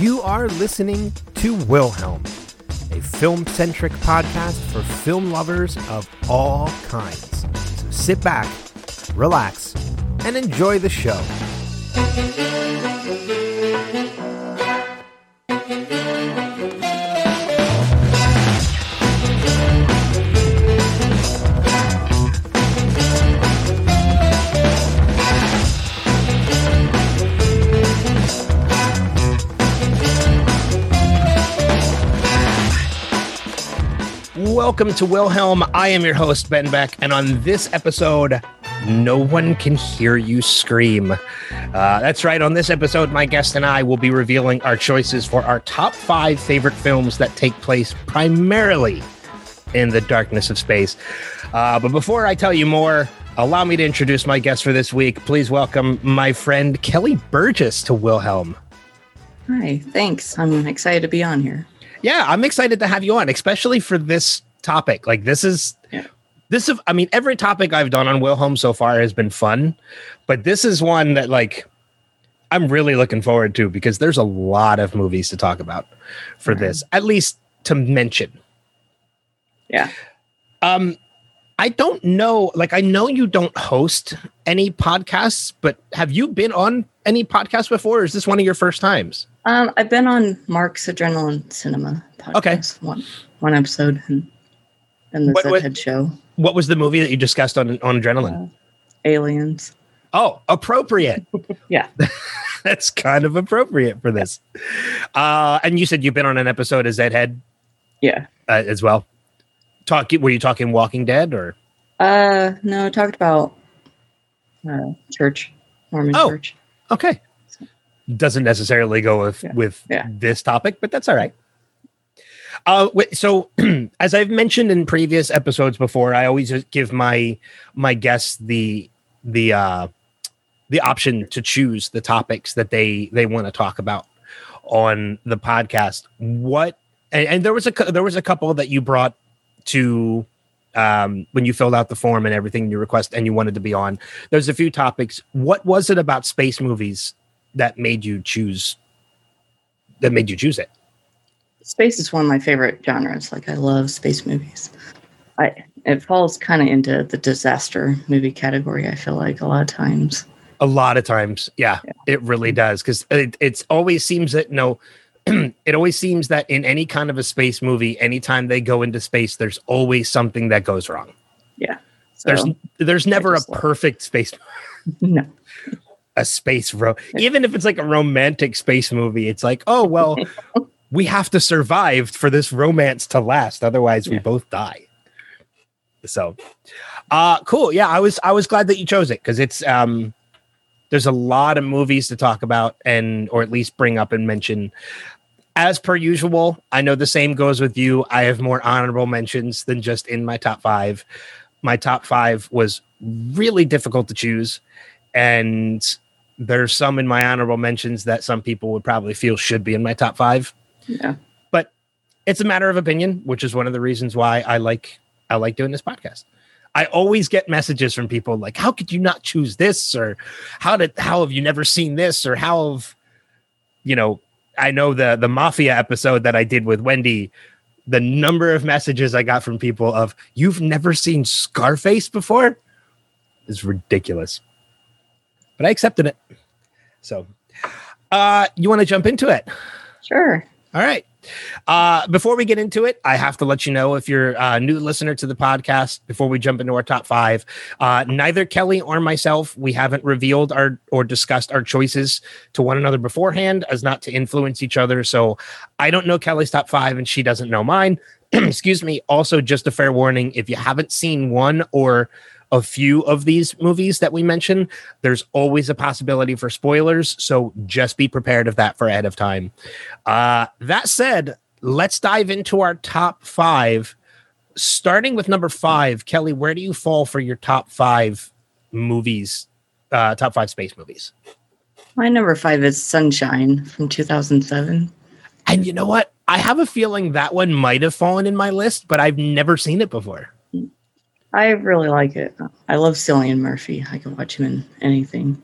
You are listening to Wilhelm, a film centric podcast for film lovers of all kinds. So sit back, relax, and enjoy the show. Welcome to Wilhelm. I am your host, Ben Beck, and on this episode, no one can hear you scream. Uh, that's right. On this episode, my guest and I will be revealing our choices for our top five favorite films that take place primarily in the darkness of space. Uh, but before I tell you more, allow me to introduce my guest for this week. Please welcome my friend Kelly Burgess to Wilhelm. Hi, thanks. I'm excited to be on here. Yeah, I'm excited to have you on, especially for this topic. Like this is Yeah. this is I mean, every topic I've done on Wilhelm so far has been fun, but this is one that like I'm really looking forward to because there's a lot of movies to talk about for Right. this, at least to mention. Yeah. Um I don't know, like I know you don't host any podcasts, but have you been on any podcasts before? Or is this one of your first times? Um, I've been on Mark's Adrenaline Cinema podcast. Okay. One one episode and and the What- what- Zedhead show. What was the movie that you discussed on on Adrenaline? Uh, aliens. Oh, appropriate. Yeah. That's kind of appropriate for this. Uh, and you said you've been on an episode of Zedhead Yeah. uh, as well. Talk. Were you talking Walking Dead or? Uh no, I talked about uh church. Mormon Oh. church. Okay. Doesn't necessarily go with Yeah. with Yeah. this topic, but that's all right. Uh, so as I've mentioned in previous episodes before, I always give my my guests the the uh, the option to choose the topics that they they want to talk about on the podcast. What and, and there was a there was a couple that you brought to um, when you filled out the form and everything you request and you wanted to be on. There's a few topics. What was it about space movies that made you choose that made you choose it? Space is one of my favorite genres. Like I love space movies. I it falls kind of into the disaster movie category, I feel like a lot of times. A lot of times, yeah, Yeah. it really does because it it's always seems that no, it always seems that in any kind of a space movie, anytime they go into space, there's always something that goes wrong. So There's there's never a perfect space no. a space ro even if it's like a romantic space movie, it's like oh well, we have to survive for this romance to last, otherwise we both die. So, uh cool. Yeah, I was I was glad that you chose it because it's um there's a lot of movies to talk about and or at least bring up and mention. As per usual, I know the same goes with you. I have more honorable mentions than just in my top five. My top five was really difficult to choose, and there's some in my honorable mentions that some people would probably feel should be in my top five Yeah. But it's a matter of opinion, which is one of the reasons why I like I like doing this podcast. I always get messages from people like, "How could you not choose this?" or "How did how have you never seen this?" or "How have you know?" I know the the mafia episode that I did with Wendy. The number of messages I got from people of "You've never seen Scarface before" is ridiculous, but I accepted it. So, uh, you want to jump into it? Sure. All right. Uh, before we get into it, I have to let you know if you're a new listener to the podcast, before we jump into our top five, uh, neither Kelly or myself, we haven't revealed our or discussed our choices to one another beforehand as not to influence each other. So I don't know Kelly's top five and she doesn't know mine. Excuse me. Also, just a fair warning if you haven't seen one or a few of these movies that we mentioned, there's always a possibility for spoilers. So just be prepared of that for ahead of time. Uh, that said, let's dive into our top five. Starting with number five, Kelly, where do you fall for your top five movies? Uh, top five space movies. My number five is Sunshine from 2007. And you know what? I have a feeling that one might have fallen in my list, but I've never seen it before. I really like it. I love Cillian Murphy. I can watch him in anything.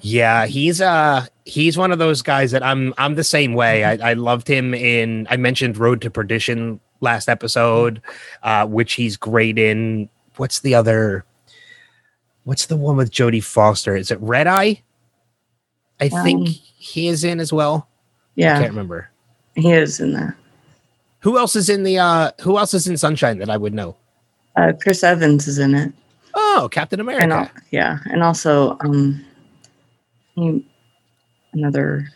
Yeah, he's uh he's one of those guys that I'm I'm the same way. I, I loved him in I mentioned Road to Perdition last episode, uh, which he's great in. What's the other what's the one with Jodie Foster? Is it Red Eye? I think Um, he is in as well. Yeah, I can't remember. he is in there. Who else is in the uh who else is in Sunshine that I would know? Uh, Chris Evans is in it. Oh, Captain And America. al- yeah, and also um, another.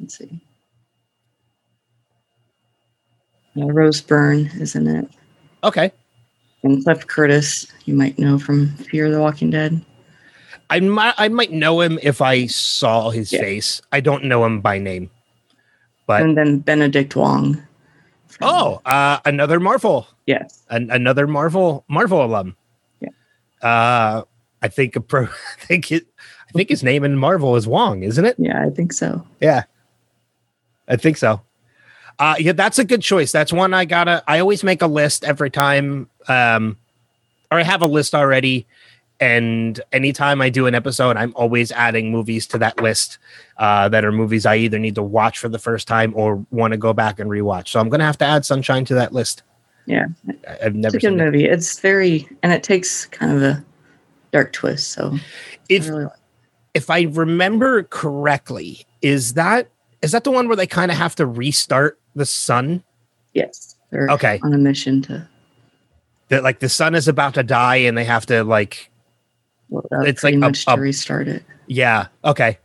Let's see. Uh, Rose Byrne is in it, Okay. and Cliff Curtis you might know from Fear the Walking Dead. I might I might know him if I saw his Yeah. face. I don't know him by name. But and then Benedict Wong. Oh, uh another Marvel. yes, An- another Marvel Marvel alum. Yeah. Uh I think a pro I think it I think his name in Marvel is Wong, isn't it? yeah, I think so. Yeah. I think so. Uh yeah, that's a good choice. That's one I gotta I always make a list every time um or I have a list already. And anytime I do an episode, I'm always adding movies to that list uh, that are movies I either need to watch for the first time or want to go back and rewatch. So I'm going to have to add Sunshine to that list. Yeah. I- I've It's never a good seen it. movie. It's very, and it takes kind of a dark twist. So I If really like. if I remember correctly, is that is that the one where they kind of have to restart the sun? Yes, Okay. on a mission to. That like the sun is about to die and they have to like It's like a- much a- to restart it. yeah okay.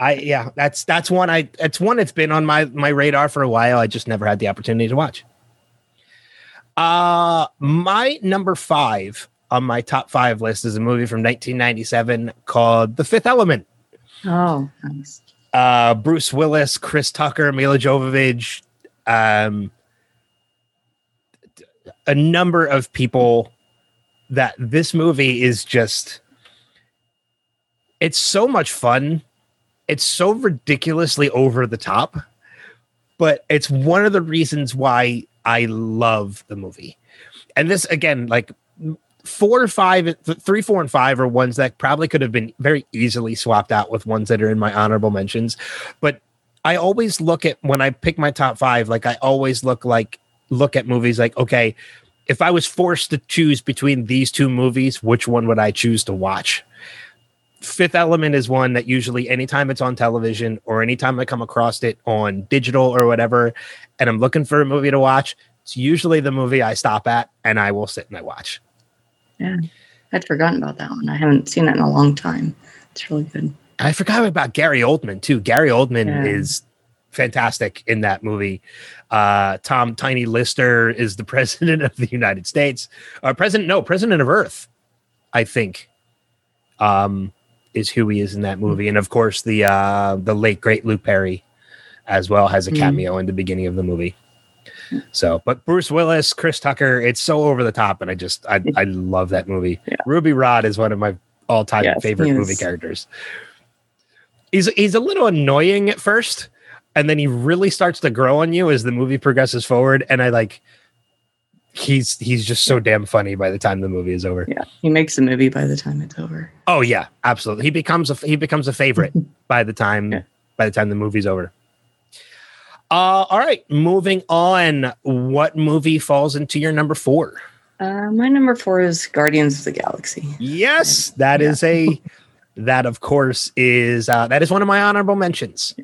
I yeah that's that's one I it's one that's been on my my radar for a while. I just never had the opportunity to watch. Uh my number five on my top five list is a movie from 1997 called The Fifth Element. Oh, nice. uh Bruce Willis, Chris Tucker, Milla Jovovich, um a number of people that this movie is just it's so much fun. It's so ridiculously over the top, but it's one of the reasons why I love the movie. And this again, like four or five, th- three, four, and five are ones that probably could have been very easily swapped out with ones that are in my honorable mentions. But I always look at when I pick my top five, like I always look like look at movies like, okay, if I was forced to choose between these two movies, which one would I choose to watch? Fifth Element is one that usually anytime it's on television or anytime I come across it on digital or whatever, and I'm looking for a movie to watch, it's usually the movie I stop at and I will sit and I watch. Yeah. I'd forgotten about that one. I haven't seen it in a long time. It's really good. I forgot about Gary Oldman too. Gary Oldman Yeah. is fantastic in that movie. Uh, Tom Tiny Lister is the president of the United States. Uh, president, no, president of Earth, I think, um, is who he is in that movie. And of course, the uh, the late great Luke Perry as well has a Mhm. cameo in the beginning of the movie. So, but Bruce Willis, Chris Tucker, it's so over the top, and I just I, I love that movie. Yeah. Ruby Rhod is one of my all time Yes, favorite movie characters. He's he's a little annoying at first, and then he really starts to grow on you as the movie progresses forward. And I like he's he's just so damn funny by the time the movie is over. Yeah, he makes a movie by the time it's over. Oh yeah, absolutely. He becomes a he becomes a favorite by the time Yeah. by the time the movie's over. Uh, all right, moving on. What movie falls into your number four? Uh, my number four is Guardians of the Galaxy. Yes, that Yeah. is a that of course is uh, that is one of my honorable mentions.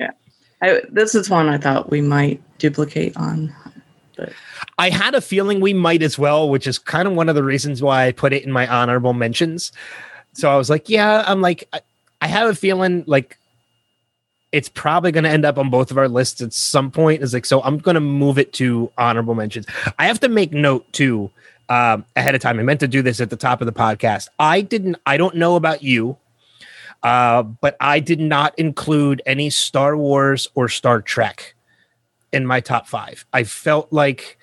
I, this is one I thought we might duplicate on. I had a feeling we might as well, which is kind of one of the reasons why I put it in my honorable mentions. So I was like, yeah, I'm like, I, I have a feeling like it's probably going to end up on both of our lists at some point. Is like, so I'm going to move it to honorable mentions. I have to make note too um, ahead of time. I meant to do this at the top of the podcast. I didn't. I don't know about you, uh, but I did not include any Star Wars or Star Trek in my top five. I felt like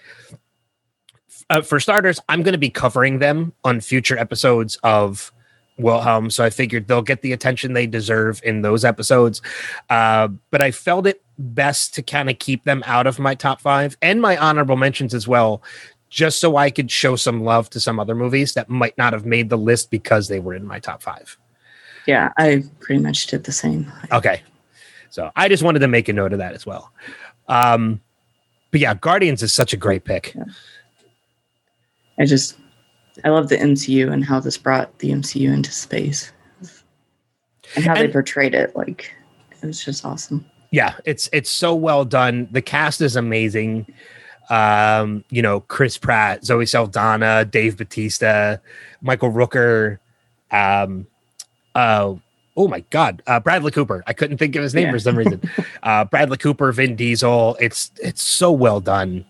uh, for starters, I'm going to be covering them on future episodes of Wilhelm, so I figured they'll get the attention they deserve in those episodes. Uh, but I felt it best to kind of keep them out of my top five and my honorable mentions as well, just so I could show some love to some other movies that might not have made the list because they were in my top five. Yeah, I pretty much did the same. Okay. So I just wanted to make a note of that as well. Um, but yeah, Guardians is such a great pick. Yeah. I just I love the MCU and how this brought the MCU into space. And how And- they portrayed it. Like it was just awesome. Yeah, it's it's so well done. The cast is amazing. Um, you know, Chris Pratt, Zoe Saldana, Dave Bautista, Michael Rooker, um, uh, oh my god, uh, Bradley Cooper. I couldn't think of his name Yeah. for some reason. uh, Bradley Cooper, Vin Diesel. It's it's so well done.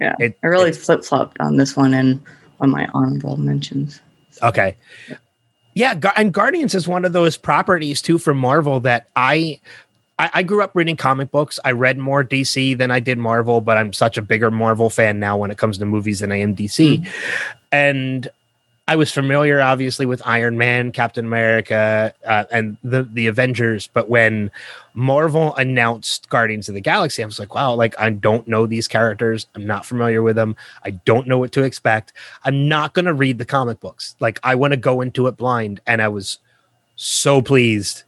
Yeah. It, I really flip flopped on this one and on my honorable mentions. Okay. Yeah, and Guardians is one of those properties too from Marvel that I, I I grew up reading comic books. I read more DC than I did Marvel, but I'm such a bigger Marvel fan now when it comes to movies than I am DC. And I was familiar, obviously, with Iron Man, Captain America, uh, and the the Avengers. But when Marvel announced Guardians of the Galaxy, I was like, wow, like I don't know these characters. I'm not familiar with them. I don't know what to expect. I'm not going to read the comic books. Like I want to go into it blind, and I was so pleased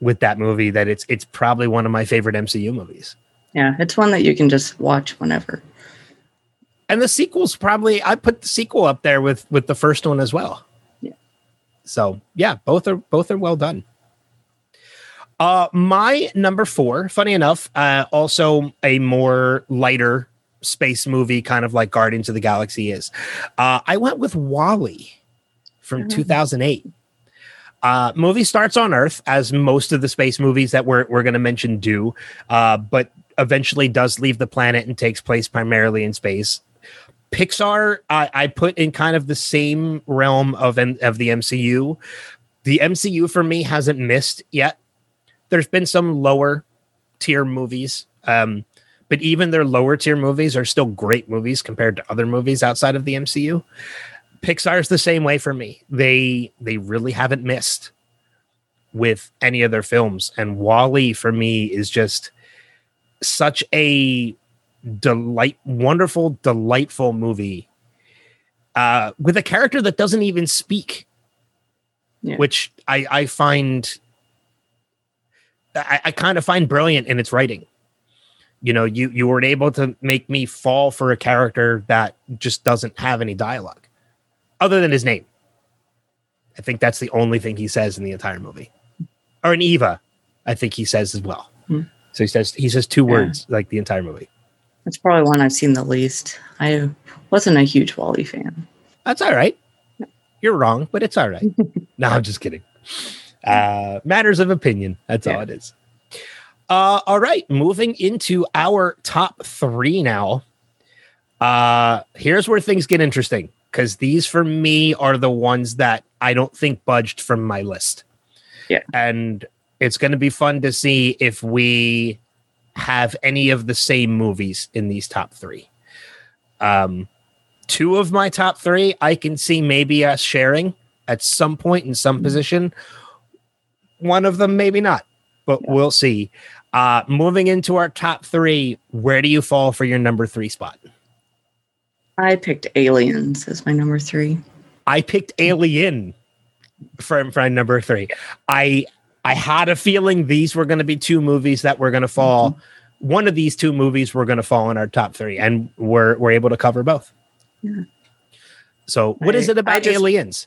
with that movie that it's it's probably one of my favorite MCU movies. Yeah, it's one that you can just watch whenever. And the sequel's probably I put the sequel up there with with the first one as well. Yeah. So yeah, both are both are well done. Uh my number four, funny enough, uh also a more lighter space movie, kind of like Guardians of the Galaxy is. Uh I went with WALL-E from Oh. 2008. Uh, movie starts on Earth, as most of the space movies that we're, we're going to mention do, uh, but eventually does leave the planet and takes place primarily in space. Pixar, I, I put in kind of the same realm of of the MCU. The MCU for me hasn't missed yet. There's been some lower tier movies, um, but even their lower tier movies are still great movies compared to other movies outside of the MCU. Pixar's the same way for me. They they really haven't missed with any of their films, and WALL-E for me is just such a delight, wonderful, delightful movie uh, with a character that doesn't even speak, Yeah. which I I find I, I kind of find brilliant in its writing. You know, you you weren't able to make me fall for a character that just doesn't have any dialogue other than his name. I think that's the only thing he says in the entire movie. Or in Eva, I think he says as well. Hmm. So he says he says two Yeah. words like the entire movie. It's probably one I've seen the least. I wasn't a huge WALL-E fan. That's all right. You're wrong, but it's all right. no, I'm just kidding. Uh, matters of opinion. That's all it is. Uh, all right, moving into our top three now. Uh, here's where things get interesting because these for me are the ones that I don't think budged from my list. Yeah. And it's going to be fun to see if we have any of the same movies in these top three. Um, two of my top three, I can see maybe us sharing at some point in some position. One of them, maybe not, but Yeah. we'll see. Uh, moving into our top three, where do you fall for your number three spot? I picked Aliens as my number three. I picked Alien for, for number three. I I had a feeling these were going to be two movies that were going to fall. Mm-hmm. One of these two movies were going to fall in our top three, and we're we're able to cover both. Yeah. So, what is I- it about just- Aliens?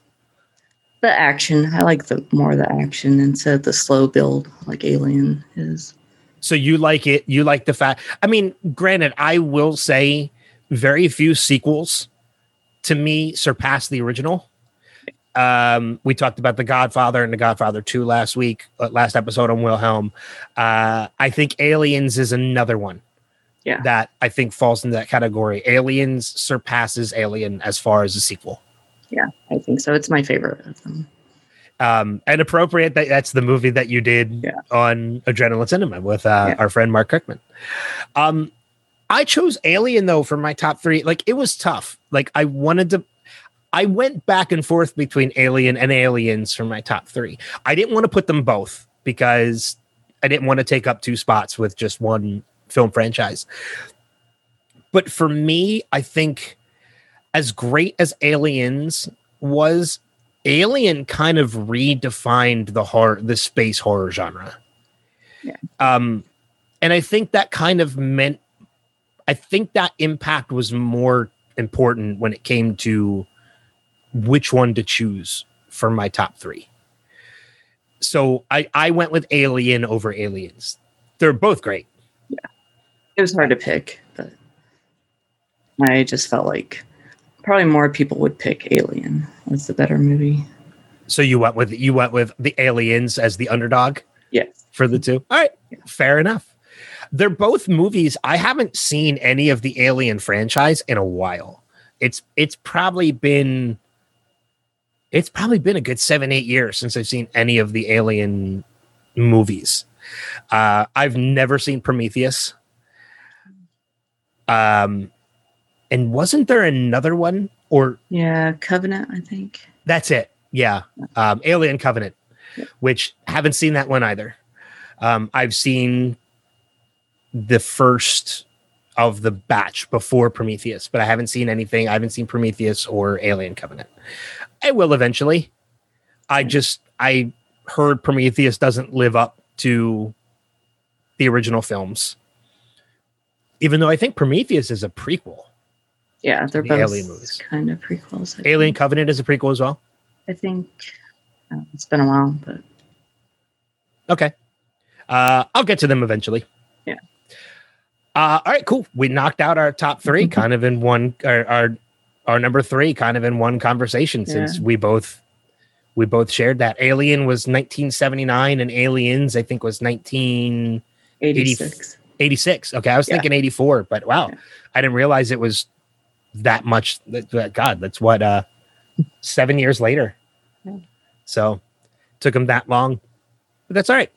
The action. I like the more the action instead of the slow build like Alien is. So you like it? You like the fact? I mean, granted, I will say very few sequels to me surpass the original. Um, we talked about The Godfather and The Godfather 2 last week, uh, last episode on Wilhelm. Uh, I think Aliens is another one. Yeah. That I think falls into that category. Aliens surpasses Alien as far as a sequel. Yeah, I think so. It's my favorite of them. um and appropriate that that's the movie that you did Yeah. on adrenaline cinema with uh, Yeah. our friend mark kirkman um i chose alien though for my top three like it was tough like i wanted to i went back and forth between alien and aliens for my top three i didn't want to put them both because i didn't want to take up two spots with just one film franchise but for me i think as great as aliens was Alien kind of redefined the horror, the space horror genre. Yeah. Um, and I think that kind of meant, I think that impact was more important when it came to which one to choose for my top three. So I I went with Alien over Aliens. They're both great. Yeah. It was hard to pick, but I just felt like probably more people would pick Alien as the better movie. So you went with you went with the Aliens as the underdog. Yes. for the two. All right, fair enough. They're both movies. I haven't seen any of the Alien franchise in a while. It's it's probably been it's probably been a good seven eight years since I've seen any of the Alien movies. Uh, I've never seen Prometheus. Um, and wasn't there another one or Yeah, Covenant, I think. that's it. Yeah. Um, Alien Covenant, Yeah. which haven't seen that one either. Um, I've seen the first of the batch before Prometheus, but I haven't seen anything. I haven't seen Prometheus or Alien Covenant. I will eventually. I just I heard Prometheus doesn't live up to the original films. Even though I think Prometheus is a prequel. Yeah, they're The both Alien movies. kind of prequels. I Alien think. Covenant is a prequel as well. I think uh, it's been a while, but Okay. Uh, I'll get to them eventually. Yeah. Uh, all right, cool. We knocked out our top three kind of in one, our, our, our number three kind of in one conversation since we both, we both shared that. Alien was 1979 and Aliens, I think, was 1986. 86. Okay. I was Yeah. thinking 84, but wow. Yeah. I didn't realize it was that much. God, that's what, uh, seven years later. Yeah. So took him that long, but that's all right.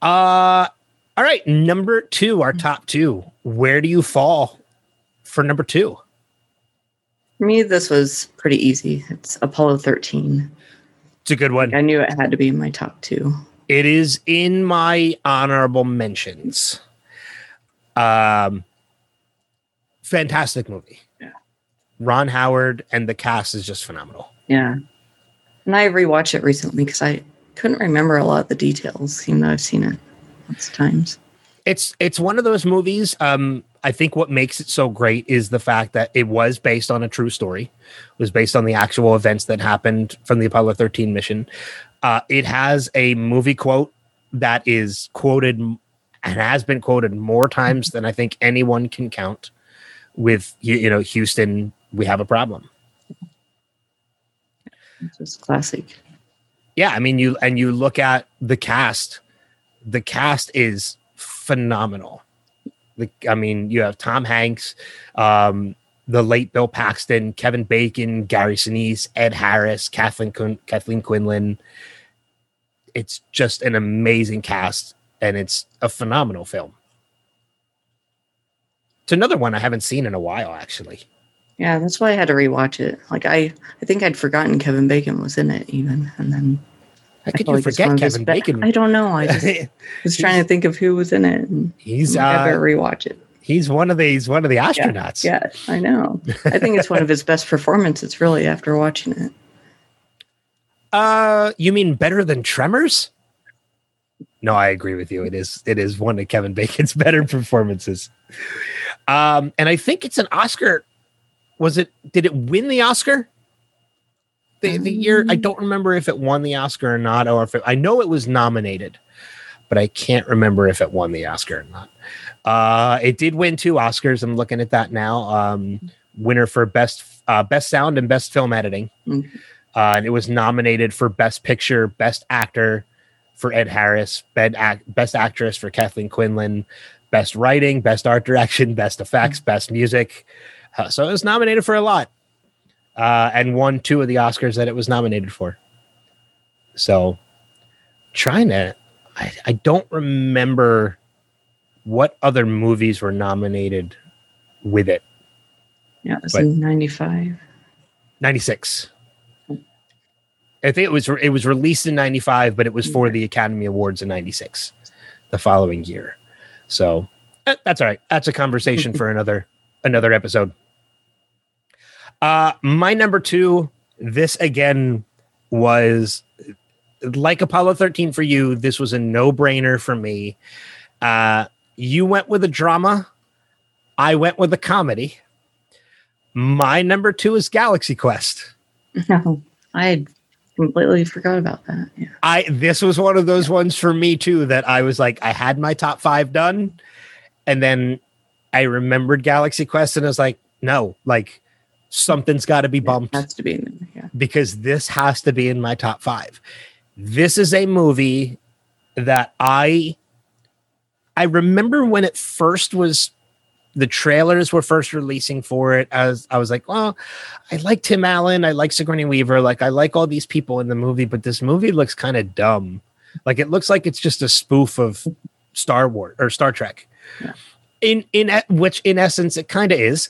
Uh, all right. Number two, Mm. our top two. Where do you fall for number two? For me, this was pretty easy. It's Apollo 13. It's a good one. I knew it had to be in my top two. It is in my honorable mentions. Um, fantastic movie. Yeah. Ron Howard and the cast is just phenomenal. Yeah. And I rewatched it recently because I couldn't remember a lot of the details, even though I've seen it lots of times. It's it's one of those movies. Um, I think what makes it so great is the fact that it was based on a true story. It was based on the actual events that happened from the Apollo 13 mission. Uh, it has a movie quote that is quoted and has been quoted more times than I think anyone can count. With you, know, Houston, we have a problem. It's just classic. yeah i mean you and you look at the cast the cast is phenomenal i mean you have tom hanks um the late bill paxton kevin bacon gary sinise ed harris kathleen Quin- kathleen quinlan. It's just an amazing cast and it's a phenomenal film. It's another one i haven't seen in a while actually. Yeah, that's why I had to rewatch it. Like I, I think I'd forgotten Kevin Bacon was in it even, and then how I could feel you like forget one of his kevin be- bacon I don't know. I just was trying to think of who was in it, and he's I had uh rewatch it. he's one of these one of the astronauts Yeah, I know. I think it's one of his best performances, really, after watching it. Uh, you mean better than Tremors? No, I agree with you. It is it is one of Kevin Bacon's better performances. Um, and I think it's an Oscar. Was it? Did it win the Oscar? The, the year I don't remember if it won the Oscar or not, or if it, I know it was nominated, but I can't remember if it won the Oscar or not. Uh, it did win two Oscars. I'm looking at that now. Um, winner for best uh, best sound and best film editing. Mhm. Uh, and it was nominated for Best Picture, Best Actor for Ed Harris, Best Actress for Kathleen Quinlan, Best Writing, Best Art Direction, Best Effects, Best Music. Uh, so it was nominated for a lot uh, and won two of the Oscars that it was nominated for. So trying to, I, I don't remember what other movies were nominated with it. Yeah, it was But- in '95. 96 i think it was it was released in 95 but it was for the academy awards in 96 the following year so eh, that's all right that's a conversation for another another episode uh my number two this again was like Apollo 13 for you. This was a no brainer for me. Uh, you went with a drama. I went with a comedy. My number two is Galaxy Quest. No, I had completely forgot about that. Yeah. I this was one of those ones for me too that I was like I had my top five done, and then I remembered Galaxy Quest and I was like, no, like something's got to be bumped. It has to be in there. Yeah. because this has to be in my top five. This is a movie that I I remember when it first was the trailers were first releasing for it as I was like, well, I like Tim Allen, I like Sigourney Weaver, like I like all these people in the movie, but this movie looks kind of dumb. Like it looks like it's just a spoof of Star Wars or Star Trek. Yeah. In in which in essence it kind of is.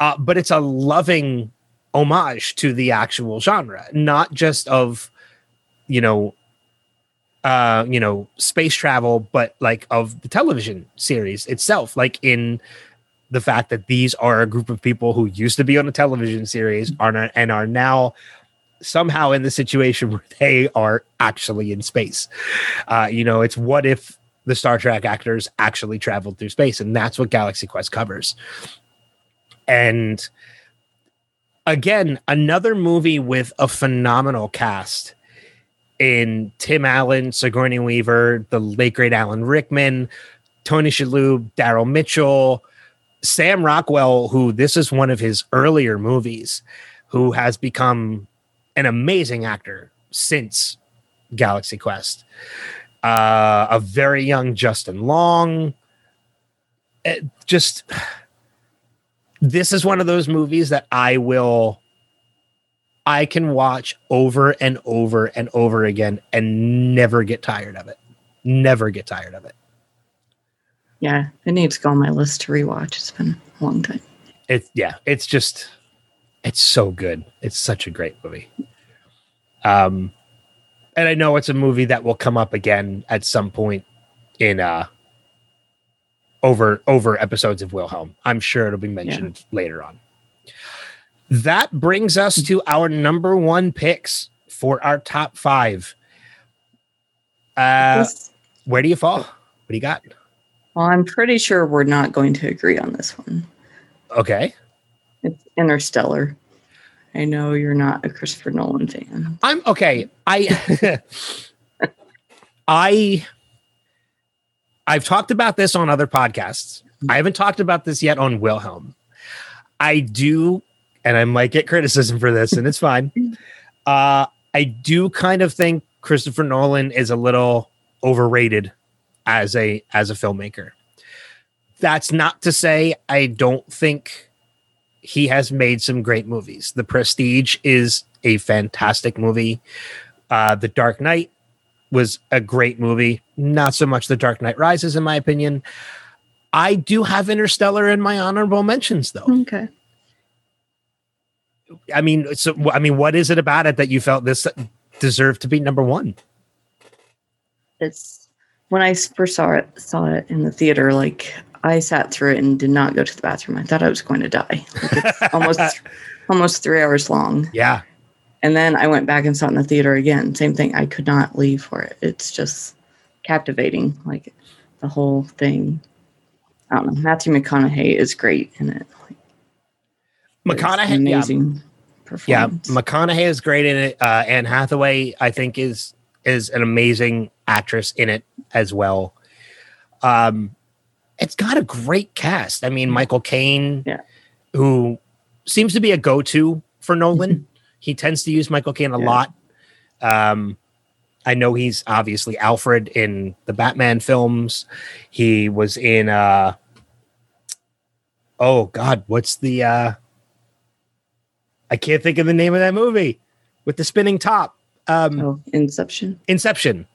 Uh, but it's a loving homage to the actual genre, not just of, you know, uh, you know, space travel, but like of the television series itself, like in the fact that these are a group of people who used to be on a television series are not, and are now somehow in the situation where they are actually in space. Uh, you know, it's what if the Star Trek actors actually traveled through space, and that's what Galaxy Quest covers. And again, another movie with a phenomenal cast in Tim Allen, Sigourney Weaver, the late great Alan Rickman, Tony Shalhoub, Daryl Mitchell, Sam Rockwell, who this is one of his earlier movies, who has become an amazing actor since Galaxy Quest. Uh, a very young Justin Long. It just this is one of those movies that I will I can watch over and over and over again and never get tired of it. Never get tired of it. Yeah. It needs to go on my list to rewatch. It's been a long time. It's yeah, it's just it's so good. It's such a great movie. Um and I know it's a movie that will come up again at some point in uh over over episodes of Wilhelm. I'm sure it'll be mentioned later on. That brings us to our number one picks for our top five. Uh, where do you fall? What do you got? well, I'm pretty sure we're not going to agree on this one. Okay, It's Interstellar. I know you're not a Christopher Nolan fan. I'm okay. I I I've talked about this on other podcasts. I haven't talked about this yet on Wilhelm. I do, and I might get criticism for this, and it's fine. Uh, I do kind of think Christopher Nolan is a little overrated as a as a filmmaker. That's not to say I don't think he has made some great movies. The Prestige is a fantastic movie. Uh, the Dark Knight was a great movie. Not so much The Dark Knight Rises, in my opinion. I do have Interstellar in my honorable mentions, though. Okay. I mean, so I mean, what is it about it that you felt this deserved to be number one? It's when I first saw it saw it in the theater, like I sat through it and did not go to the bathroom. I thought I was going to die. Like, it's almost almost three hours long. Yeah, And then I went back and saw it in the theater again. Same thing. I could not leave for it. It's just captivating. Like the whole thing. I don't know. Matthew McConaughey is great in it. Like, McConaughey. Yeah, amazing yeah, performance. McConaughey is great in it. Uh, Anne Hathaway, I think, is is an amazing actress in it as well. Um, it's got a great cast. I mean, Michael Caine, Yeah. who seems to be a go to for Nolan. he tends to use Michael Caine a Yeah. lot. Um, I know he's obviously Alfred in the Batman films. He was in uh oh god, what's the uh I can't think of the name of that movie with the spinning top. Um oh, Inception. Inception,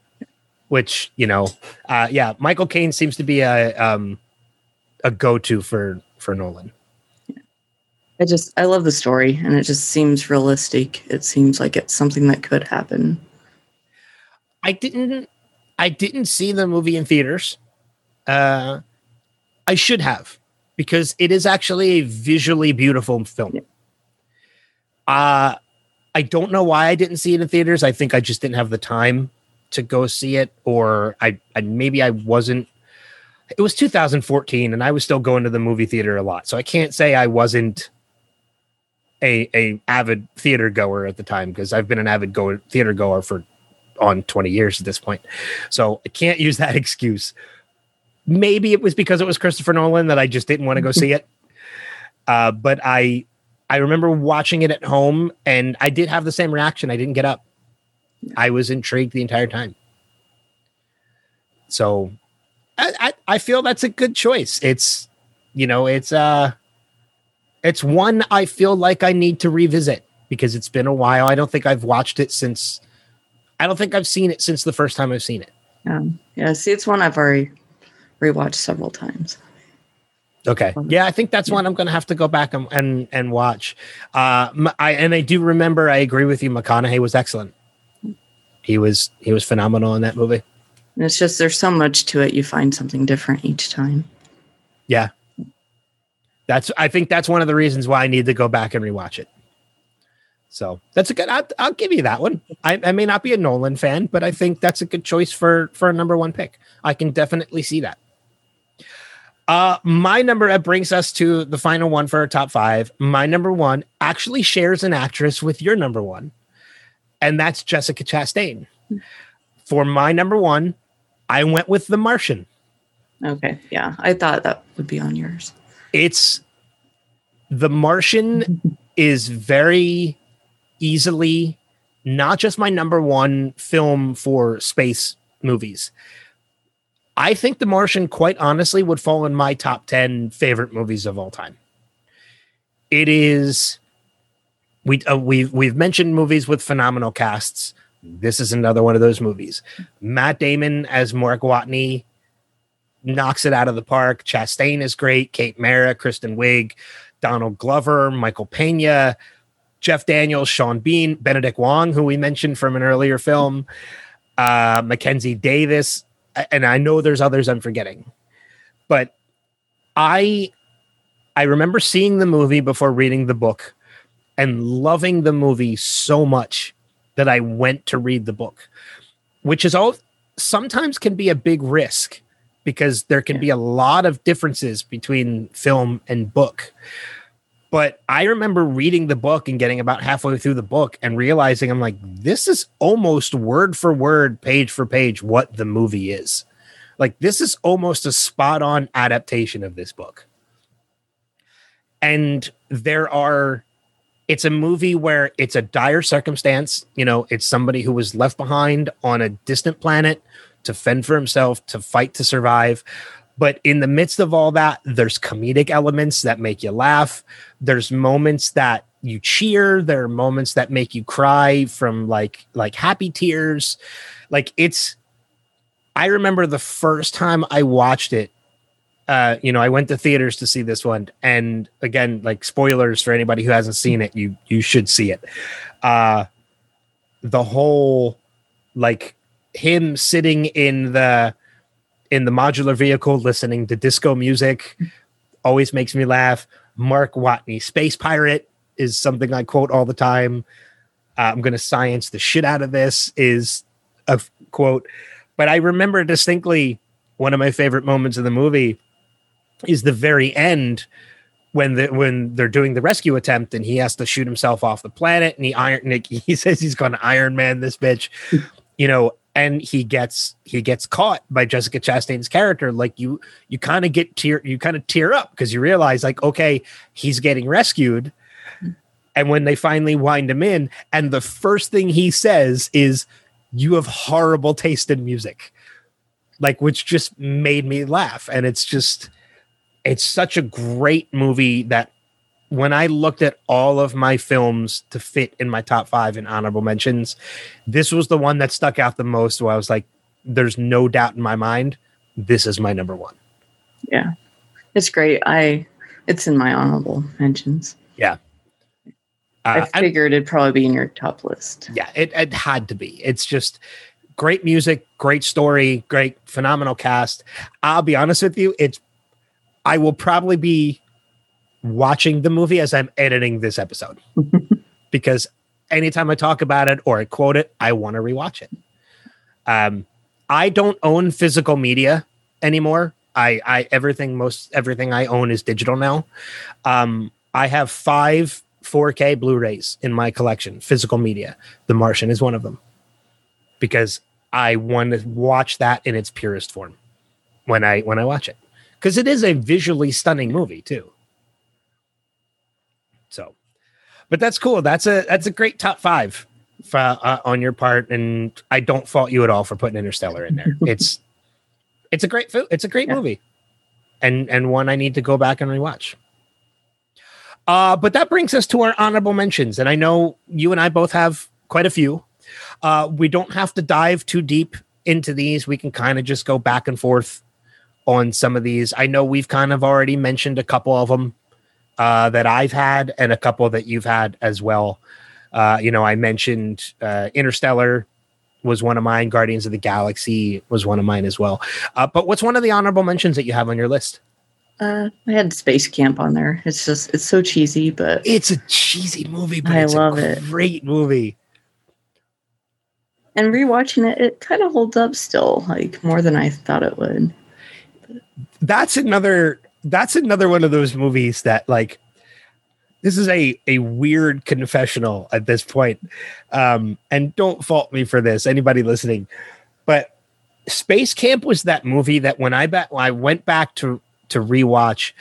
which, you know, uh yeah, Michael Caine seems to be a um a go-to for for Nolan. I just I love the story and it just seems realistic. It seems like it's something that could happen. I didn't I didn't see the movie in theaters. Uh I should have because it is actually a visually beautiful film. Uh I don't know why I didn't see it in theaters. I think I just didn't have the time to go see it, or I, I maybe I wasn't. It was 2014, and I was still going to the movie theater a lot, so I can't say I wasn't a a avid theater goer at the time because I've been an avid goer theater goer for on 20 years at this point. So I can't use that excuse. Maybe it was because it was Christopher Nolan that I just didn't want to go see it. Uh, but I I remember watching it at home and I did have the same reaction. I didn't get up. I was intrigued the entire time. So I, I, I feel that's a good choice. It's you know, it's uh it's one I feel like I need to revisit because it's been a while. I don't think I've watched it since I don't think I've seen it since the first time I've seen it. Um, yeah, see, it's one I've already rewatched several times. Okay. Yeah, I think that's yeah. one I'm going to have to go back and and, and watch. Uh, I and I do remember. I agree with you. McConaughey was excellent. He was he was phenomenal in that movie. And it's just there's so much to it. You find something different each time. Yeah. That's I think that's one of the reasons why I need to go back and rewatch it. So that's a good. I'll, I'll give you that one. I, I, may not be a Nolan fan, but I think that's a good choice for for a number one pick. I can definitely see that. Uh, my number that brings us to the final one for our top five. My number one actually shares an actress with your number one, and that's Jessica Chastain. For my number one, I went with The Martian. Okay, yeah, I thought that would be on yours. It's The Martian is very easily not just my number one film for space movies. I think The Martian, quite honestly, would fall in my top 10 favorite movies of all time. It is we uh, we've we've mentioned movies with phenomenal casts. This is another one of those movies. Matt Damon as Mark Watney knocks it out of the park. Chastain is great. Kate Mara, Kristen Wiig, Donald Glover, Michael Pena, Jeff Daniels, Sean Bean, Benedict Wong, who we mentioned from an earlier film, uh, Mackenzie Davis, and I know there's others I'm forgetting, but I I remember seeing the movie before reading the book and loving the movie so much that I went to read the book, which is all sometimes can be a big risk because there can yeah. be a lot of differences between film and book. But I remember reading the book and getting about halfway through the book and realizing I'm like, this is almost word for word, page for page, what the movie is. Like, this is almost a spot on adaptation of this book. And there are, it's a movie where it's a dire circumstance. You know, it's somebody who was left behind on a distant planet to fend for himself, to fight to survive. But in the midst of all that, there's comedic elements that make you laugh. There's moments that you cheer. There are moments that make you cry from like like happy tears. Like it's I remember the first time I watched it. Uh, you know, I went to theaters to see this one, and again, like spoilers for anybody who hasn't seen it, you you should see it. Uh, the whole like him sitting in the in the modular vehicle listening to disco music always makes me laugh. Mark Watney, Space Pirate, is something I quote all the time. Uh, I'm going to science the shit out of this, is a quote. But I remember distinctly one of my favorite moments in the movie is the very end when the when they're doing the rescue attempt and he has to shoot himself off the planet and he iron he says he's going to Iron Man this bitch, you know, and he gets he gets caught by Jessica Chastain's character. Like you you kind of get tear you kind of tear up because you realize like okay he's getting rescued, and when they finally wind him in, and the first thing he says is, "You have horrible taste in music," like which just made me laugh, and it's just it's such a great movie that when I looked at all of my films to fit in my top five and honorable mentions, this was the one that stuck out the most. Where I was like, "There's no doubt in my mind, this is my number one." Yeah, it's great. I it's in my honorable mentions. Yeah, uh, I figured I, it'd probably be in your top list. Yeah, it, it had to be. It's just great music, great story, great phenomenal cast. I'll be honest with you, it's I will probably be watching the movie as I'm editing this episode because anytime I talk about it or I quote it, I want to rewatch it. Um, I don't own physical media anymore. I, I everything most everything I own is digital now. Um, I have five 4K Blu-rays in my collection, physical media. The Martian is one of them because I want to watch that in its purest form when I when I watch it because it is a visually stunning movie too. So, but that's cool. That's a that's a great top five for, uh, on your part, and I don't fault you at all for putting Interstellar in there. it's it's a great fo- it's a great Yeah. movie, and and one I need to go back and rewatch. Uh, but that brings us to our honorable mentions, and I know you and I both have quite a few. Uh, we don't have to dive too deep into these. We can kind of just go back and forth on some of these. I know we've kind of already mentioned a couple of them uh, that I've had and a couple that you've had as well. Uh, you know, I mentioned uh, Interstellar was one of mine. Guardians of the Galaxy was one of mine as well. Uh, but what's one of the honorable mentions that you have on your list? Uh, I had Space Camp on there. It's just it's so cheesy, but It's a cheesy movie, but I it's love it. great movie. and rewatching it, it kind of holds up still, like more than I thought it would. that's another that's another one of those movies that like this is a a weird confessional at this point. Um and don't fault me for this anybody listening. But space camp was that movie that when i bet i went back to to rewatch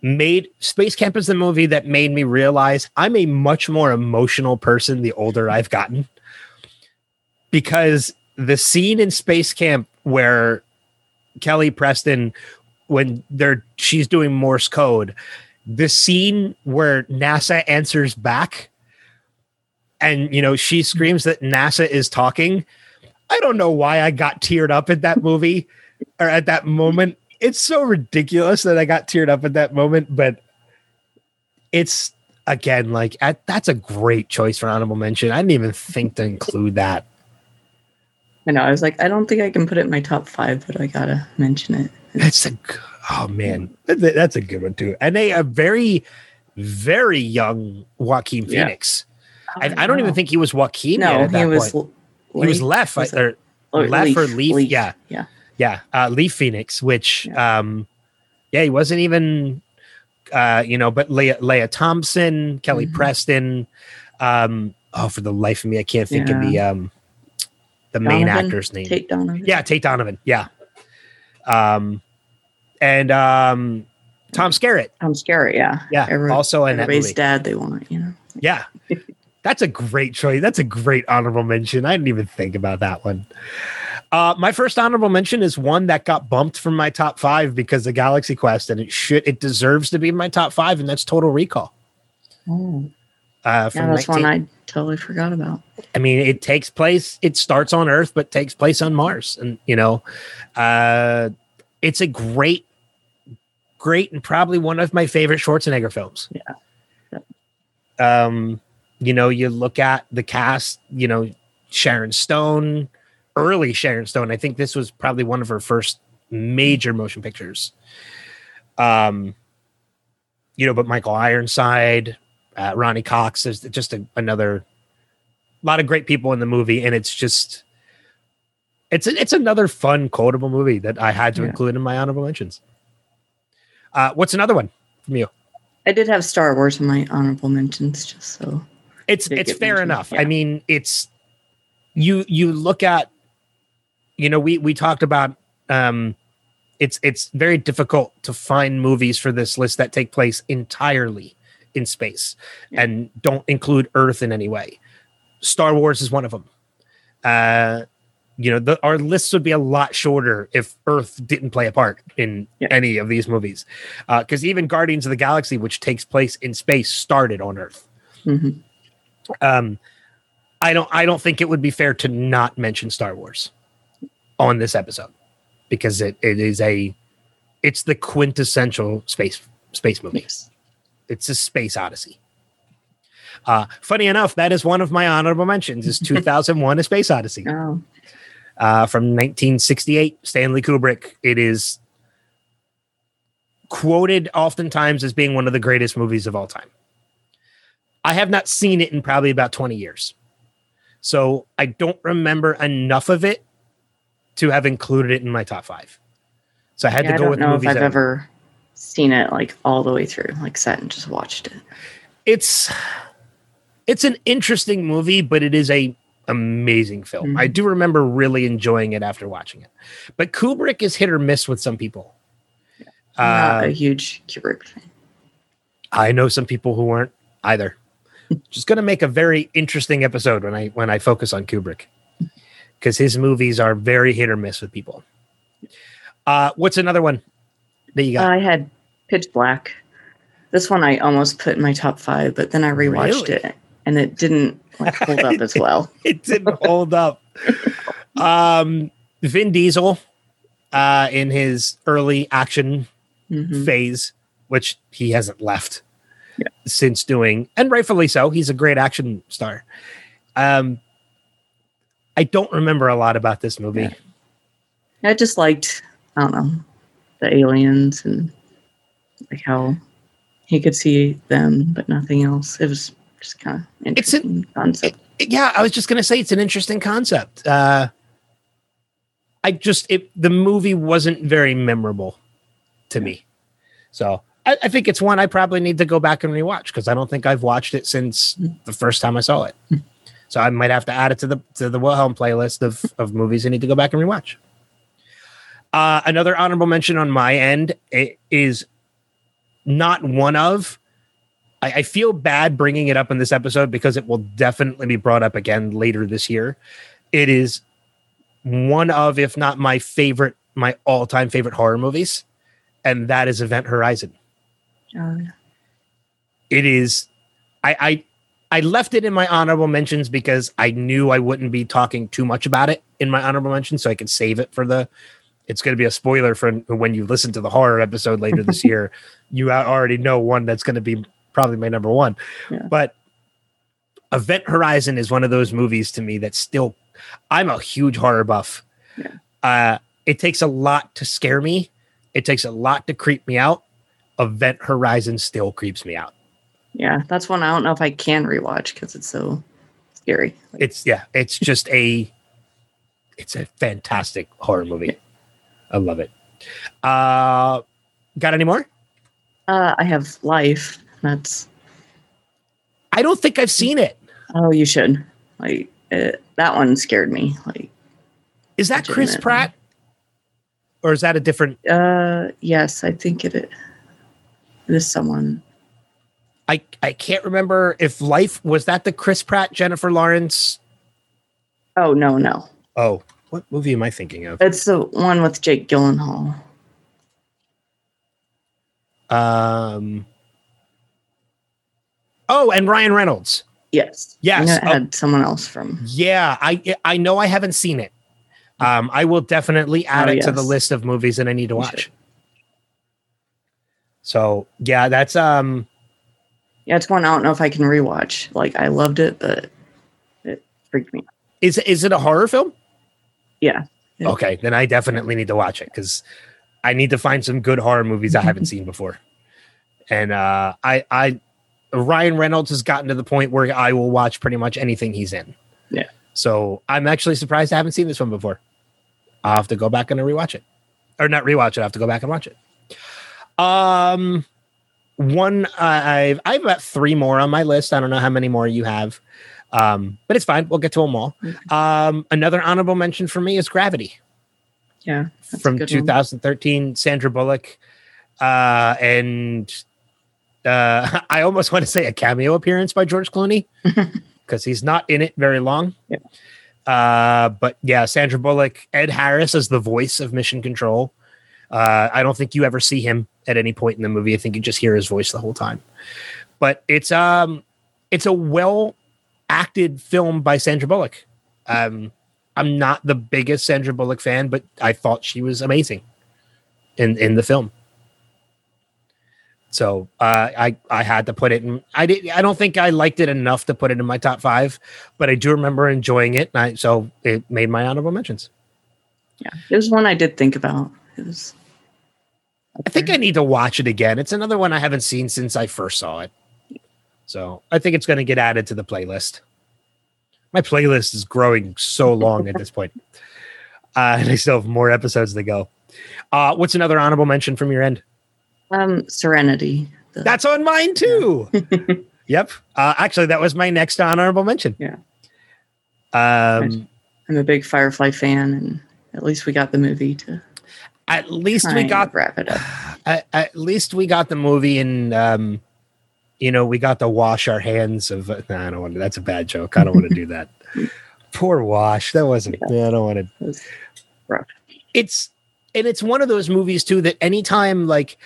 made space camp is the movie that made me realize i'm a much more emotional person the older i've gotten. Because the scene in space camp where Kelly Preston when they're she's doing Morse code. The scene where NASA answers back and you know she screams that NASA is talking. I don't know why I got teared up at that movie or at that moment. It's so ridiculous that I got teared up at that moment, but it's again like at, that's a great choice for honorable mention. I didn't even think to include that. I know. I was like, I don't think I can put it in my top five, but I gotta mention it. That's a oh man, that's a good one too. And a, a very, very young Joaquin Yeah. Phoenix. I, I don't even think he was Joaquin. yet No, at that he was. point. l- he was Leaf. left Was it? or Or Leaf or Leaf, yeah. yeah. yeah, uh, Leaf Phoenix, which um, yeah, he wasn't even uh, you know, but Lea, Lea Thompson, Kelly Mhm. Preston. Um, oh, for the life of me, I can't think of the um, the main actor's name. Tate Donovan. Yeah, Tate Donovan. Yeah. Um, and um, Tom Skerritt. I'm scary. Yeah. Yeah, also in that movie. dad they want, you know. Yeah, that's a great choice. That's a great honorable mention. I didn't even think about that one. Uh, my first honorable mention is one that got bumped from my top five because of Galaxy Quest, and it should it deserves to be in my top five, and that's Total Recall. Oh, Uh, from yeah, that's 19 one I totally forgot about. I mean, it takes place. It starts on Earth, but takes place on Mars, and you know, uh, it's a great, great, and probably one of my favorite Schwarzenegger films. Yeah. Um, you know, you look at the cast. You know, Sharon Stone, early Sharon Stone. I think this was probably one of her first major motion pictures. Um, you know, but Michael Ironside, uh, Ronny Cox. There's just a, another lot of great people in the movie, and it's just it's it's another fun quotable movie that I had to Yeah. include in my honorable mentions. Uh, what's another one from you? I did have Star Wars in my honorable mentions, just so It's it's fair mentioned, enough. I mean, it's you you look at you know we we talked about um it's it's very difficult to find movies for this list that take place entirely in space Yeah. and don't include Earth in any way. Star Wars is one of them. Uh, you know, the, our lists would be a lot shorter if Earth didn't play a part in Yeah. any of these movies. Because even Guardians of the Galaxy, which takes place in space, started on Earth. mhm. Um, I don't. I don't think it would be fair to not mention Star Wars on this episode because it, it is a. It's the quintessential space space movie. Yes. It's a space odyssey. Uh, funny enough, that is one of my honorable mentions. Is 2001: A Space Odyssey Oh, uh, from 1968, Stanley Kubrick. It is quoted oftentimes as being one of the greatest movies of all time. I have not seen it in probably about 20 years. So I don't remember enough of it to have included it in my top five. So I had Yeah, to go with if movies. I've ever seen it like all the way through, like sat and just watched it. it's it's an interesting movie, but it is a amazing film. Mhm. I do remember really enjoying it after watching it. But Kubrick is hit or miss with some people. Not Uh, a huge Kubrick fan. I know some people who weren't either. Just going to make a very interesting episode when I when I focus on Kubrick because his movies are very hit or miss with people. Uh, what's another one that you got? I had Pitch Black. This one I almost put in my top five, but then I rewatched Really? it and it didn't like hold up as well. it didn't hold up. Um, Vin Diesel, uh, in his early action Mhm. phase, which he hasn't left Yeah. since doing, and rightfully so. He's a great action star. Um, I don't remember a lot about this movie. Yeah. I just liked, I don't know, the aliens and like how he could see them, but nothing else. It was just kind of interesting concept. yeah, I was just gonna say it's an interesting concept. Uh, I just it the movie wasn't very memorable to me, so I, I think it's one I probably need to go back and rewatch because I don't think I've watched it since the first time I saw it. So I might have to add it to the to the Wilhelm playlist of of movies I need to go back and rewatch. Uh, another honorable mention on my end is not one of. I, I feel bad bringing it up in this episode because it will definitely be brought up again later this year. It is one of, if not my favorite, my all-time favorite horror movies, and that is Event Horizon. Uh, It is. I I I left it in my honorable mentions because I knew I wouldn't be talking too much about it in my honorable mentions, so I could save it for the. It's going to be a spoiler for when you listen to the horror episode later this year. You already know one that's going to be probably my number one. Yeah. But Event Horizon is one of those movies to me that still. I'm a huge horror buff. Yeah. Uh, it takes a lot to scare me. It takes a lot to creep me out. Event Horizon still creeps me out. yeah, that's one I don't know if I can rewatch because it's so scary. Like, it's yeah it's just a it's a fantastic horror movie i love it uh got any more uh, I have Life. That's i don't think i've seen it oh, you should like it, that one scared me. Like is that chris pratt or is that a different uh, yes, I think it. It is someone. i i can't remember if life was that the chris pratt jennifer lawrence Oh no, no, oh what movie am i thinking of it's the one with Jake Gyllenhaal. um oh and ryan reynolds Yes. Yes, I oh. someone else from. Yeah, I I know I haven't seen it. Um, I will definitely add Oh, it to the list of movies that I need to watch. So yeah, that's um Yeah, it's one I don't know if I can rewatch. Like I loved it, but it freaked me. out. is is it a horror film? Yeah. Yeah. Okay, then I definitely need to watch it because I need to find some good horror movies I haven't seen before. And uh I I Ryan Reynolds has gotten to the point where I will watch pretty much anything he's in. Yeah. So I'm actually surprised I haven't seen this one before. I'll have to go back and rewatch it. Or not rewatch it, I have to go back and watch it. Um one I've I have about three more on my list. I don't know how many more you have. Um, but it's fine. We'll get to them all. Um, another honorable mention for me is Gravity Yeah. from good one. 2013, Sandra Bullock, uh, and uh, I almost want to say a cameo appearance by George Clooney because he's not in it very long. Yeah. Uh, but yeah, Sandra Bullock, Ed Harris as the voice of Mission Control. Uh, I don't think you ever see him at any point in the movie. I think you just hear his voice the whole time. But it's um, it's a well acted film by Sandra Bullock. Um, I'm not the biggest Sandra Bullock fan, but I thought she was amazing in in the film. So uh, I I had to put it in. I did. I don't think I liked it enough to put it in my top five, but I do remember enjoying it. And I, so it made my honorable mentions. Yeah. It was one I did think about. It was. I think I need to watch it again. It's another one I haven't seen since I first saw it. So I think it's going to get added to the playlist. My playlist is growing so long at this point. Uh, and I still have more episodes to go. Uh, what's another honorable mention from your end? Um, Serenity. The- That's on mine too. yep. Uh, actually, that was my next honorable mention. Yeah. Um, I'm a big Firefly fan, and at least we got the movie to at least we got wrap it up. at, at least we got the movie and um you know we got to wash our hands of uh, nah, i don't want to that's a bad joke i don't want to do that poor wash that wasn't yeah, i don't want to rough. it's and it's one of those movies too that anytime like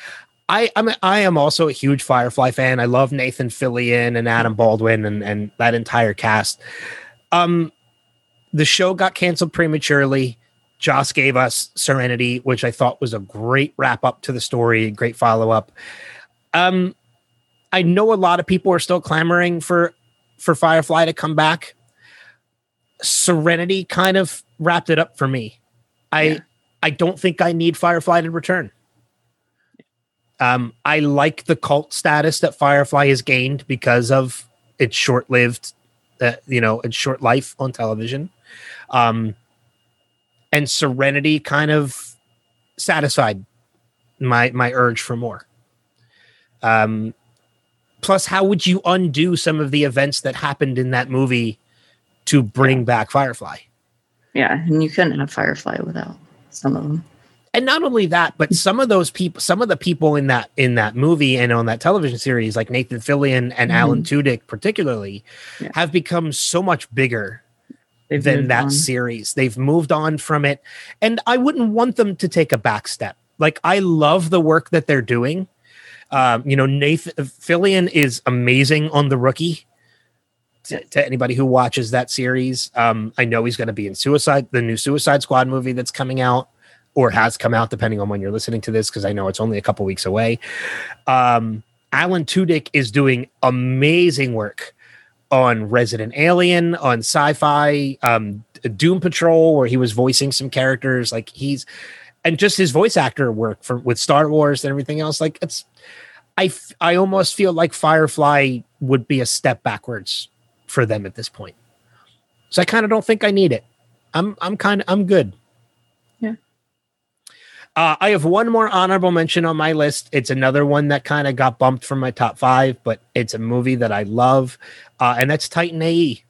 I I'm a, I am also a huge Firefly fan. I love Nathan Fillion and Adam Baldwin and and that entire cast. Um, the show got canceled prematurely. Joss gave us Serenity, which I thought was a great wrap up to the story, great follow up. Um, I know a lot of people are still clamoring for for Firefly to come back. Serenity kind of wrapped it up for me. I Yeah. I don't think I need Firefly to return. Um, I like the cult status that Firefly has gained because of its short-lived, uh, you know, its short life on television. Um, and Serenity kind of satisfied my my urge for more. Um, plus, how would you undo some of the events that happened in that movie to bring back Firefly? Yeah, and you couldn't have Firefly without some of them. and not only that, but some of those people, some of the people in that in that movie and on that television series, like Nathan Fillion and Mhm. Alan Tudyk, particularly, Yeah. have become so much bigger They've than that on. series. They've moved on from it, and I wouldn't want them to take a back step. Like I love the work that they're doing. Um, you know, Nathan Fillion is amazing on the rookie. To, to anybody who watches that series, um, I know he's going to be in Suicide, the new Suicide Squad movie that's coming out, or has come out, depending on when you're listening to this, because I know it's only a couple weeks away. Um, Alan Tudyk is doing amazing work on Resident Alien, on Syfy, um, Doom Patrol, where he was voicing some characters. Like he's, and just his voice actor work for with Star Wars and everything else. Like it's, I I almost feel like Firefly would be a step backwards for them at this point. So I kind of don't think I need it. I'm I'm kind of I'm good. Uh, I have one more honorable mention on my list. It's another one that kind of got bumped from my top five, but it's a movie that I love, uh, and that's Titan AE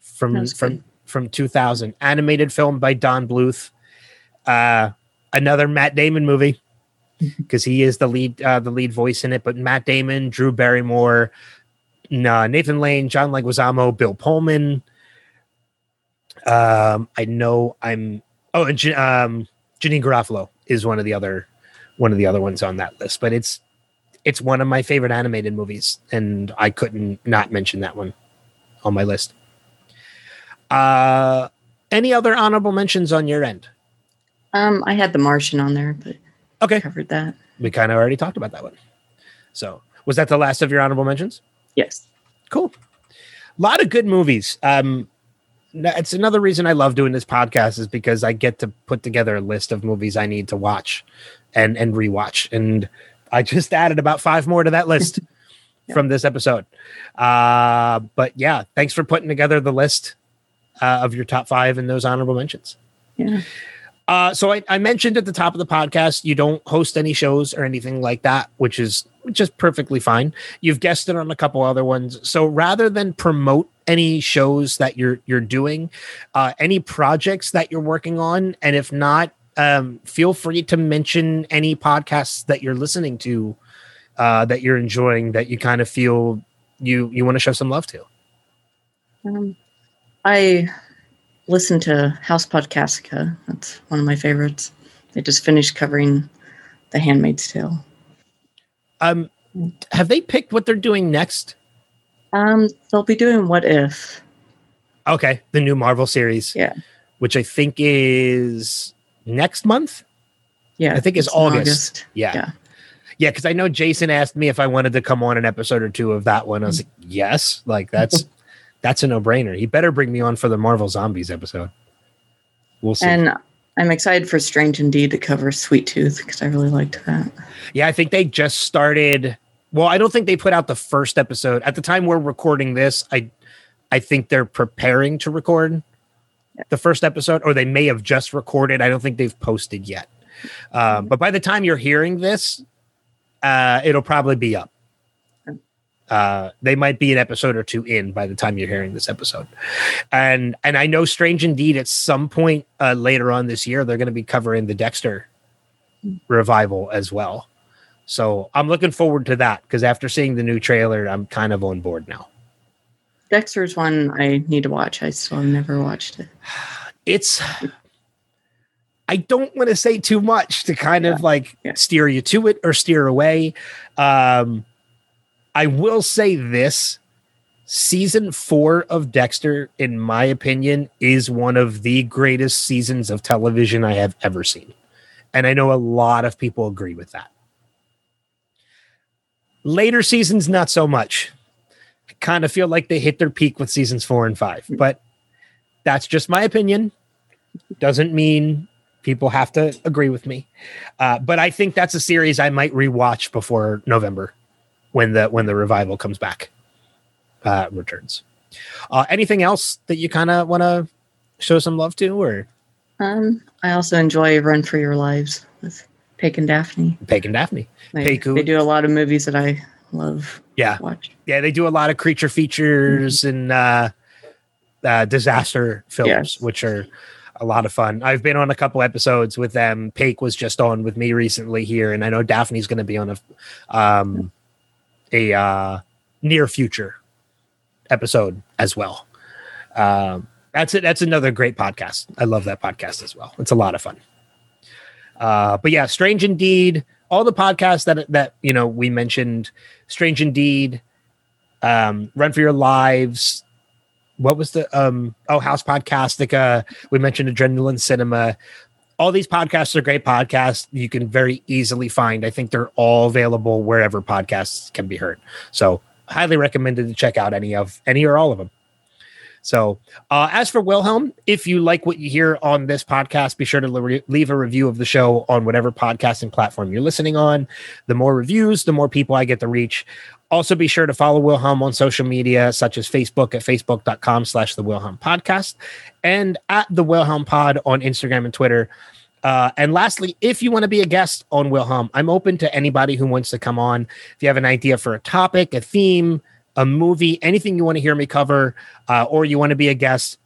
from from from 2000, animated film by Don Bluth. Uh, another Matt Damon movie because he is the lead uh, the lead voice in it. But Matt Damon, Drew Barrymore, nah, Nathan Lane, John Leguizamo, Bill Pullman. Um, I know I'm. Oh, and um, Janeane Garofalo is one of the other one of the other ones on that list. But it's it's one of my favorite animated movies, and I couldn't not mention that one on my list. Uh, any other honorable mentions on your end? Um, I had The Martian on there, but Okay, covered that. we kind of already talked about that one. So, was that the last of your honorable mentions? Yes. Cool. A lot of good movies. Um, it's another reason I love doing this podcast is because I get to put together a list of movies I need to watch and and rewatch. And I just added about five more to that list Yeah. from this episode. Uh, but yeah, thanks for putting together the list uh, of your top five and those honorable mentions. Yeah. Uh, so I, I mentioned at the top of the podcast you don't host any shows or anything like that, which is just perfectly fine. You've guested on a couple other ones. So rather than promote any shows that you're you're doing, uh, any projects that you're working on, and if not, um, feel free to mention any podcasts that you're listening to uh, that you're enjoying that you kind of feel you you want to show some love to. Um, I listened to House Podcastica. That's one of my favorites. They just finished covering The Handmaid's Tale. Um, have they picked what they're doing next? Um, they'll be doing What If. Okay, the new Marvel series. Yeah. Which I think is next month. Yeah, I think it's in August. Yeah. Yeah. Yeah, because I know Jason asked me if I wanted to come on an episode or two of that one. I was like, yes, like that's that's a no brainer. He better bring me on for the Marvel Zombies episode. We'll see. And I'm excited for Strange Indeed to cover Sweet Tooth because I really liked that. yeah, I think they just started well, I don't think they put out the first episode at the time we're recording this. I I think they're preparing to record the first episode, or they may have just recorded. I don't think they've posted yet. Um, but by the time you're hearing this, uh, it'll probably be up. Uh, they might be an episode or two in by the time you're hearing this episode, and and I know Strange Indeed at some point uh, later on this year they're going to be covering the Dexter revival as well. So I'm looking forward to that because after seeing the new trailer, I'm kind of on board now. Dexter's one I need to watch. I still have never watched it. It's I don't want to say too much to kind of like Yeah. steer you to it or steer away. Um I will say this season 4 of Dexter in my opinion is one of the greatest seasons of television I have ever seen. And I know a lot of people agree with that. Later seasons not so much. I kind of feel like they hit their peak with seasons 4 and 5, but that's just my opinion. Doesn't mean people have to agree with me. Uh, but I think that's a series I might rewatch before November when the when the revival comes back uh, returns. Uh, anything else that you kind of want to show some love to, or Um, I also enjoy Run for Your Lives with Peg and Daphne. Peg and Daphne? They, Peku. they do a lot of movies that I love Yeah, watch. yeah, they do a lot of creature features and uh, uh, disaster films, Yes. which are a lot of fun. I've been on a couple episodes with them. Pake was just on with me recently here, and I know Daphne's going to be on a um, a uh, near future episode as well. Um, that's it. That's another great podcast. I love that podcast as well. It's a lot of fun. Uh, but yeah, Strange Indeed, all the podcasts that that you know we mentioned, Strange Indeed, um, Run for Your Lives. What was the um oh House Podcastica? We mentioned Adrenaline Cinema. All these podcasts are great podcasts. You can very easily find. I think they're all available wherever podcasts can be heard. So highly recommended to check out any of any or all of them. So, uh, as for Wilhelm, if you like what you hear on this podcast, be sure to le- leave a review of the show on whatever podcasting platform you're listening on. The more reviews, the more people I get to reach. Also, be sure to follow Wilhelm on social media, such as Facebook at facebook.com slash the Wilhelm podcast and at the Wilhelm pod on Instagram and Twitter. Uh, and lastly, if you want to be a guest on Wilhelm, I'm open to anybody who wants to come on. If you have an idea for a topic, a theme, a movie, anything you want to hear me cover, uh, or you want to be a guest,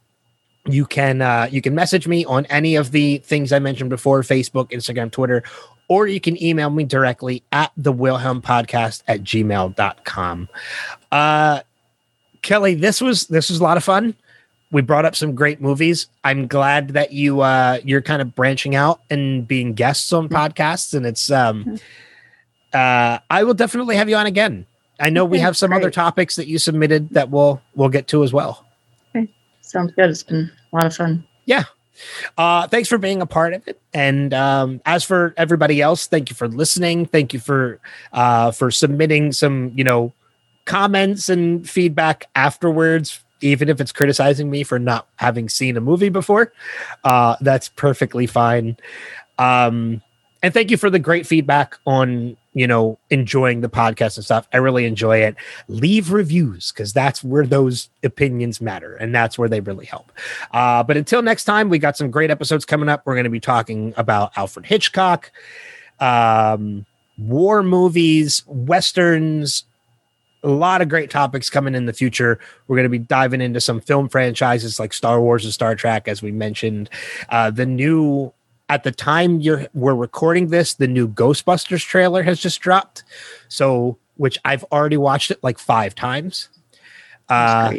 you can uh, you can message me on any of the things I mentioned before: Facebook, Instagram, Twitter, or you can email me directly at the Wilhelm Podcast at gmail.com. Uh, Kelly, this was this was a lot of fun. We brought up some great movies. I'm glad that you uh, you're kind of branching out and being guests on podcasts, and it's um, uh, I will definitely have you on again. I know we have some other topics that you submitted that we'll we'll get to as well. Sounds good. It's been a lot of fun. Uh, thanks for being a part of it. And um, as for everybody else, thank you for listening. Thank you for uh, for submitting some, you know, comments and feedback afterwards, even if it's criticizing me for not having seen a movie before. Uh, that's perfectly fine. Um, and thank you for the great feedback on, you know, enjoying the podcast and stuff. I really enjoy it. Leave reviews because that's where those opinions matter and that's where they really help. Uh, but until next time, we got some great episodes coming up. We're going to be talking about Alfred Hitchcock, um, war movies, westerns, a lot of great topics coming in the future. We're going to be diving into some film franchises like Star Wars and Star Trek, as we mentioned. Uh, the new, at the time you're we're recording this, the new Ghostbusters trailer has just dropped. So, which I've already watched it like five times. Uh,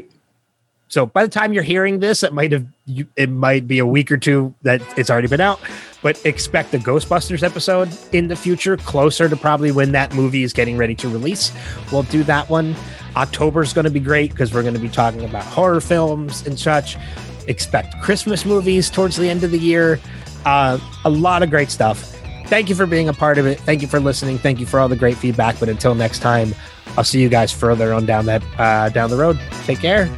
so by the time you're hearing this, it might have you, it might be a week or two that it's already been out. But expect a Ghostbusters episode in the future, closer to probably when that movie is getting ready to release. We'll do that one. October is going to be great because we're going to be talking about horror films and such. Expect Christmas movies towards the end of the year. Uh, a lot of great stuff. Thank you for being a part of it. Thank you for listening. Thank you for all the great feedback. But until next time, I'll see you guys further on down that uh, down the road. Take care.